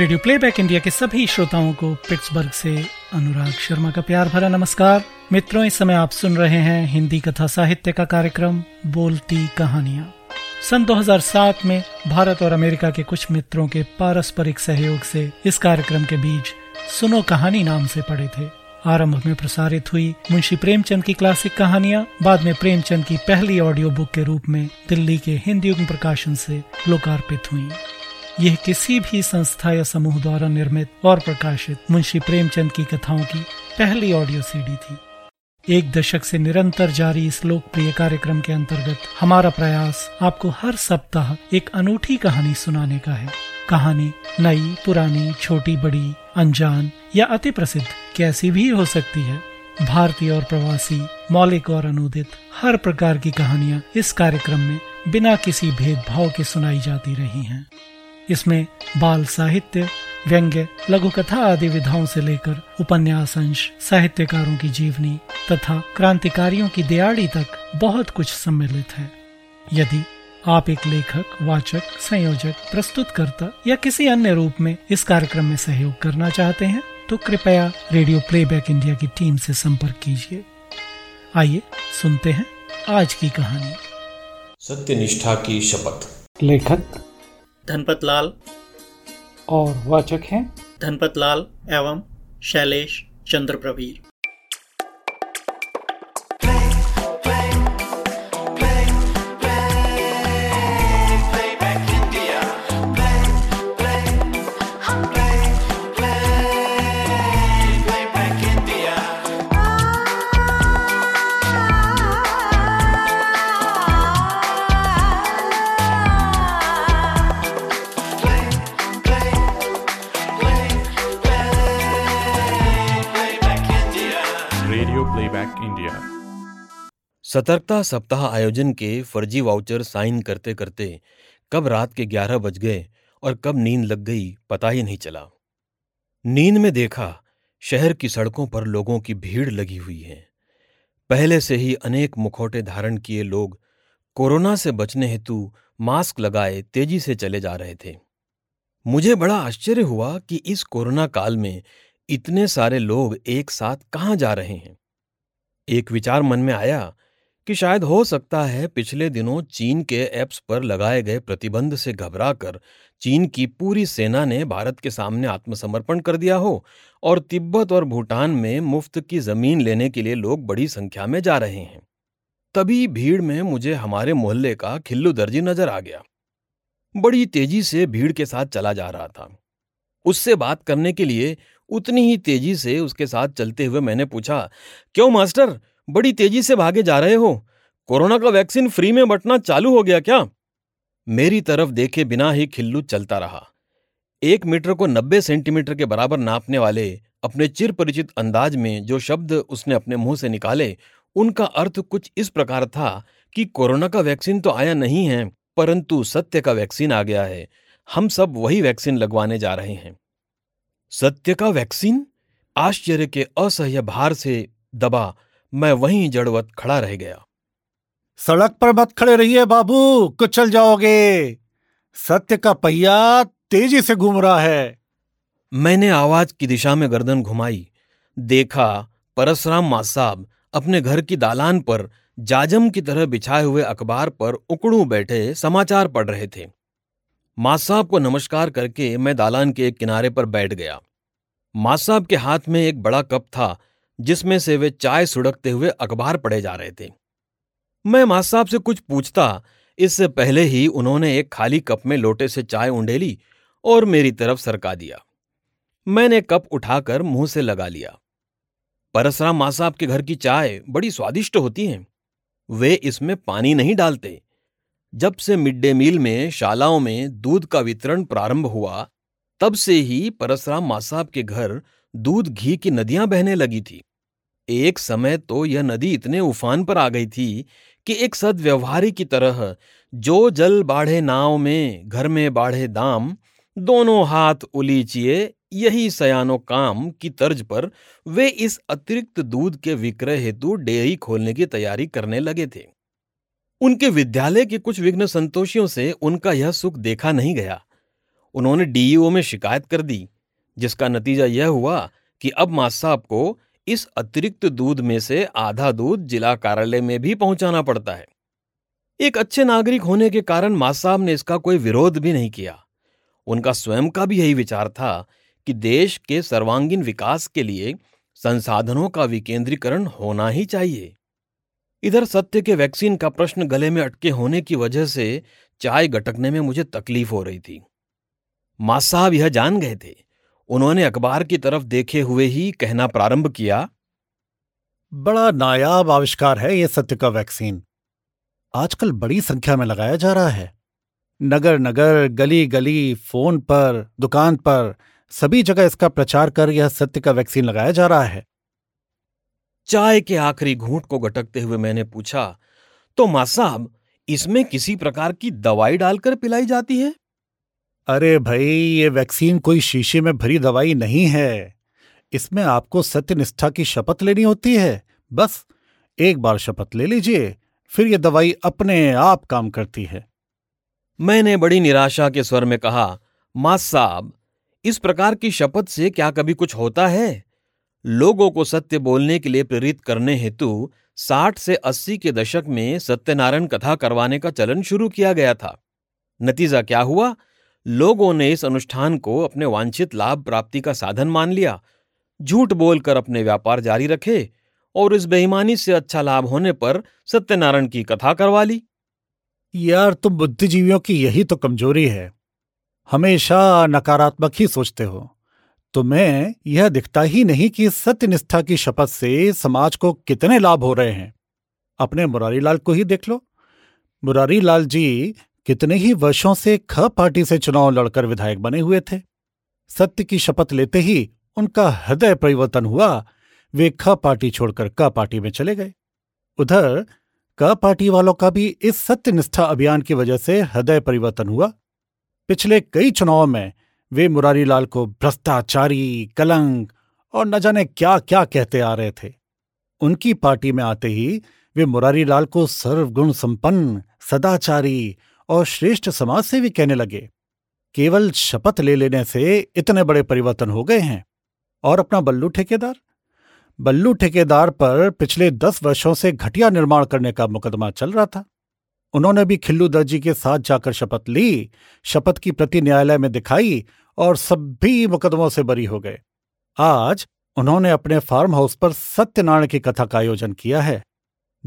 Radio playback India के सभी श्रोताओं को पिट्सबर्ग से अनुराग शर्मा का प्यार भरा नमस्कार। मित्रों, इस समय आप सुन रहे हैं हिंदी कथा साहित्य का कार्यक्रम, बोलती कहानियाँ। सन 2007 में भारत और अमेरिका के कुछ मित्रों के पारस्परिक सहयोग से इस कार्यक्रम के बीच सुनो कहानी नाम से पड़े थे। आरंभ में प्रसारित हुई मुंशी प्रेमचंद की क्लासिक कहानियाँ, बाद में प्रेमचंद की पहली ऑडियो बुक के रूप में दिल्ली के हिंदी प्रकाशन से लोकार्पित हुई। यह किसी भी संस्था या समूह द्वारा निर्मित और प्रकाशित मुंशी प्रेमचंद की कथाओं की पहली ऑडियो सीडी थी। एक दशक से निरंतर जारी इस लोकप्रिय कार्यक्रम के अंतर्गत हमारा प्रयास आपको हर सप्ताह एक अनूठी कहानी सुनाने का है। कहानी नई, पुरानी, छोटी, बड़ी, अनजान या अति प्रसिद्ध कैसी भी हो सकती है। भारतीय और प्रवासी, मौलिक और अनुदित हर प्रकार की कहानियाँ इस कार्यक्रम में बिना किसी भेदभाव के सुनाई जाती रही हैं। इसमें बाल साहित्य व्यंग्य लघु कथा आदि विधाओं से लेकर उपन्यास अंश साहित्यकारों की जीवनी तथा क्रांतिकारियों की दयाड़ी तक बहुत कुछ सम्मिलित है। यदि आप एक लेखक वाचक संयोजक प्रस्तुतकर्ता या किसी अन्य रूप में इस कार्यक्रम में सहयोग करना चाहते हैं तो कृपया रेडियो प्लेबैक इंडिया की टीम से संपर्क कीजिए। आइए सुनते हैं आज की कहानी। सत्यनिष्ठा की शपथ। लेखक धनपत लाल। और वाचक हैं धनपत लाल एवं शैलेश चंद्र प्रवीर। सतर्कता सप्ताह आयोजन के फर्जी वाउचर साइन करते करते कब रात के ग्यारह बज गए और कब नींद लग गई पता ही नहीं चला। नींद में देखा शहर की सड़कों पर लोगों की भीड़ लगी हुई है। पहले से ही अनेक मुखौटे धारण किए लोग कोरोना से बचने हेतु मास्क लगाए तेज़ी से चले जा रहे थे। मुझे बड़ा आश्चर्य हुआ कि इस कोरोना काल में इतने सारे लोग एक साथ कहाँ जा रहे हैं। एक विचार मन में आया कि शायद हो सकता है पिछले दिनों चीन के ऐप्स पर लगाए गए प्रतिबंध से घबराकर चीन की पूरी सेना ने भारत के सामने आत्मसमर्पण कर दिया हो और तिब्बत और भूटान में मुफ़्त की ज़मीन लेने के लिए लोग बड़ी संख्या में जा रहे हैं। तभी भीड़ में मुझे हमारे मोहल्ले का खिल्लू दर्जी नज़र आ गया। बड़ी तेज़ी से भीड़ के साथ चला जा रहा था। उससे बात करने के लिए उतनी ही तेज़ी से उसके साथ चलते हुए मैंने पूछा, क्यों मास्टर? बड़ी तेज़ी से भागे जा रहे हो। कोरोना का वैक्सीन फ्री में बटना चालू हो गया क्या? मेरी तरफ़ देखे बिना ही खिल्लू चलता रहा। एक मीटर को नब्बे सेंटीमीटर के बराबर नापने वाले अपने चिर परिचित अंदाज में जो शब्द उसने अपने मुँह से निकाले, उनका अर्थ कुछ इस प्रकार था कि कोरोना का वैक्सीन तो आया नहीं है, परंतु सत्य का वैक्सीन आ गया है। हम सब वही वैक्सीन लगवाने जा रहे हैं। सत्य का वैक्सीन? आश्चर्य के असह्य भार से दबा मैं वहीं जड़वत खड़ा रह गया। सड़क पर मत खड़े रहिए बाबू कुचल जाओगे। सत्य का पहिया तेज़ी से घूम रहा है। मैंने आवाज़ की दिशा में गर्दन घुमाई देखा परसराम माँ साहब अपने घर की दालान पर जाजम की तरह बिछाए हुए अखबार पर उकड़ू बैठे समाचार पढ़ रहे थे। माँ साहब को नमस्कार करके मैं दालान के एक किनारे पर बैठ गया। माँ साहब के हाथ में एक बड़ा कप था जिसमें से वे चाय सुड़कते हुए अखबार पढ़े जा रहे थे। मैं माँ साहब से कुछ पूछता, इससे पहले ही उन्होंने एक खाली कप में लोटे से चाय उंडेली और मेरी तरफ़ सरका दिया। मैंने कप उठाकर मुँह से लगा लिया। परसराम माँ साहब के घर की चाय बड़ी स्वादिष्ट होती है। वे इसमें पानी नहीं डालते। जब से मिड डे मील में शालाओं में दूध का वितरण प्रारंभ हुआ, तब से ही परसराम माँ साहब के घर दूध घी की नदियाँ बहने लगी थी। एक समय तो यह नदी इतने उफान पर आ गई थी कि एक सदव्यवहारी की तरह जो जल बाढ़े नाव में, घर में बाढ़े दाम, दोनों हाथ उलीचिए, यही सयानो काम की तर्ज पर वे इस अतिरिक्त दूध के विक्रय हेतु डेयरी खोलने की तैयारी करने लगे थे। उनके विद्यालय के कुछ विघ्न संतोषियों से उनका यह सुख देखा नहीं गया। उन्होंने डीईओ में शिकायत कर दी, जिसका नतीजा यह हुआ कि अब माँ साहब को इस अतिरिक्त दूध में से आधा दूध जिला कार्यालय में भी पहुंचाना पड़ता है। एक अच्छे नागरिक होने के कारण माँ साहब ने इसका कोई विरोध भी नहीं किया। उनका स्वयं का भी यही विचार था कि देश के सर्वांगीण विकास के लिए संसाधनों का विकेंद्रीकरण होना ही चाहिए। इधर सत्य के वैक्सीन का प्रश्न गले में अटके होने की वजह से चाय गटकने में मुझे तकलीफ़ हो रही थी। माँ साहब यह जान गए थे उन्होंने अखबार की तरफ़ देखे हुए ही कहना प्रारंभ किया बड़ा नायाब आविष्कार है ये सत्य का वैक्सीन। आजकल बड़ी संख्या में लगाया जा रहा है। नगर नगर गली गली फ़ोन पर दुकान पर सभी जगह इसका प्रचार कर यह सत्य का वैक्सीन लगाया जा रहा है। चाय के आखिरी घूंट को गटकते हुए मैंने पूछा तो माँ साहब इसमें किसी प्रकार की दवाई डालकर पिलाई जाती है? अरे भाई, ये वैक्सीन कोई शीशे में भरी दवाई नहीं है। इसमें आपको सत्यनिष्ठा की शपथ लेनी होती है। बस, एक बार शपथ ले लीजिए, फिर ये दवाई अपने आप काम करती है। मैंने बड़ी निराशा के स्वर में कहा, माँ साहब, इस प्रकार की शपथ से क्या कभी कुछ होता है? लोगों को सत्य बोलने के लिए प्रेरित करने हेतु साठ से अस्सी के दशक में सत्यनारायण कथा करवाने का चलन शुरू किया गया था। नतीजा क्या हुआ? लोगों ने इस अनुष्ठान को अपने वांछित लाभ प्राप्ति का साधन मान लिया। झूठ बोलकर अपने व्यापार जारी रखे और इस बेईमानी से अच्छा लाभ होने पर सत्यनारायण की कथा करवा ली। यार, तुम बुद्धिजीवियों की यही तो कमज़ोरी है। हमेशा नकारात्मक ही सोचते हो। तुम्हें यह दिखता ही नहीं कि सत्यनिष्ठा की शपथ से समाज को कितने लाभ हो रहे हैं। अपने मुरारी लाल को ही देख लो। मुरारी लाल जी कितने ही वर्षों से ख पार्टी से चुनाव लड़कर विधायक बने हुए थे। सत्य की शपथ लेते ही उनका हृदय परिवर्तन हुआ। वे ख पार्टी छोड़कर क पार्टी में चले गए। उधर क पार्टी वालों का भी इस सत्यनिष्ठा अभियान की वजह से हृदय परिवर्तन हुआ। पिछले कई चुनावों में वे मुरारी लाल को भ्रष्टाचारी, कलंक और न जाने क्या क्या कहते आ रहे थे। उनकी पार्टी में आते ही वे मुरारी लाल को सर्वगुण संपन्न, सदाचारी और श्रेष्ठ समाज से भी कहने लगे, केवल शपथ ले लेने से इतने बड़े परिवर्तन हो गए हैं। और अपना बल्लू ठेकेदार? बल्लू ठेकेदार पर पिछले दस वर्षों से घटिया निर्माण करने का मुकदमा चल रहा था। उन्होंने भी खिल्लू दर्जी के साथ जाकर शपथ ली, शपथ की प्रति न्यायालय में दिखाई और सभी मुकदमों से बरी हो गए। आज उन्होंने अपने फार्म हाउस पर सत्यनारायण की कथा का आयोजन किया है।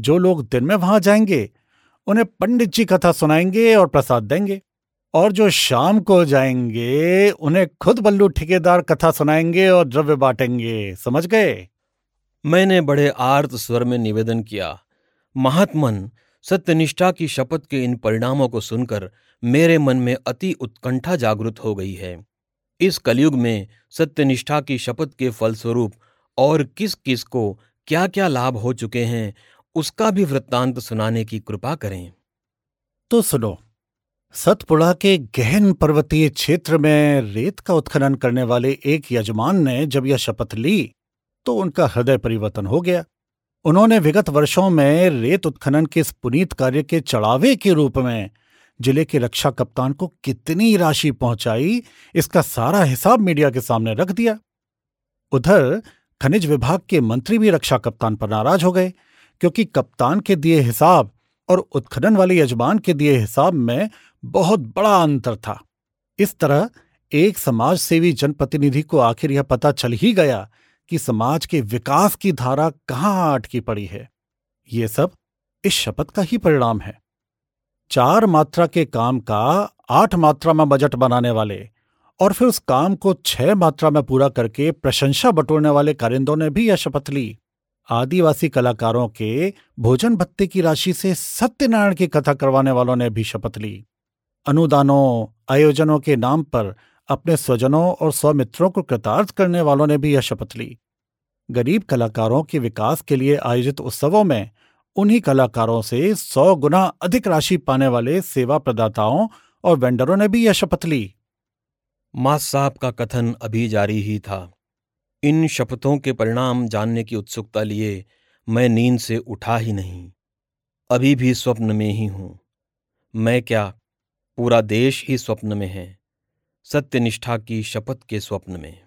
जो लोग दिन में वहाँ जाएँगे उन्हें पंडित जी कथा सुनाएँगे और प्रसाद देंगे। और जो शाम को जाएँगे, उन्हें खुद बल्लू ठेकेदार कथा सुनाएँगे और द्रव्य बांटेंगे। समझ गए? मैंने बड़े आर्त स्वर में निवेदन किया, महात्मन, सत्यनिष्ठा की शपथ के इन परिणामों को सुनकर मेरे मन में अति उत्कंठा जागृत हो गई है। इस कलयुग में सत्यनिष्ठा की शपथ के फलस्वरूप और किस किस को क्या क्या लाभ हो चुके हैं उसका भी वृत्तांत सुनाने की कृपा करें। तो सुनो, सतपुड़ा के गहन पर्वतीय क्षेत्र में रेत का उत्खनन करने वाले एक यजमान ने जब यह शपथ ली तो उनका हृदय परिवर्तन हो गया। उन्होंने विगत वर्षों में रेत उत्खनन के इस पुनीत कार्य के चढ़ावे के रूप में ज़िले के रक्षा कप्तान को कितनी राशि पहुंचाई, इसका सारा हिसाब मीडिया के सामने रख दिया। उधर खनिज विभाग के मंत्री भी रक्षा कप्तान पर नाराज़ हो गए। क्योंकि कप्तान के दिए हिसाब और उत्खनन वाले यजमान के दिए हिसाब में बहुत बड़ा अंतर था। इस तरह एक समाज सेवी जनप्रतिनिधि को आखिर यह पता चल ही गया कि समाज के विकास की धारा कहाँ अटकी पड़ी है। ये सब इस शपथ का ही परिणाम है। चार मात्रा के काम का आठ मात्रा में बजट बनाने वाले और फिर उस काम को छह मात्रा में पूरा करके प्रशंसा बटोरने वाले कारिंदों ने भी यह शपथ ली। आदिवासी कलाकारों के भोजन भत्ते की राशि से सत्यनारायण की कथा करवाने वालों ने भी शपथ ली। अनुदानों, आयोजनों के नाम पर अपने स्वजनों और स्वमित्रों को कृतार्थ करने वालों ने भी यह शपथ ली। गरीब कलाकारों के विकास के लिए आयोजित उत्सवों में उन्हीं कलाकारों से सौ गुना अधिक राशि पाने वाले सेवा प्रदाताओं और वेंडरों ने भी यह शपथ ली। माँ साहब का कथन अभी जारी ही था। इन शपथों के परिणाम जानने की उत्सुकता लिए मैं नींद से उठा ही नहीं। अभी भी स्वप्न में ही हूँ। मैं क्या पूरा देश ही स्वप्न में है? सत्यनिष्ठा की शपथ के स्वप्न में।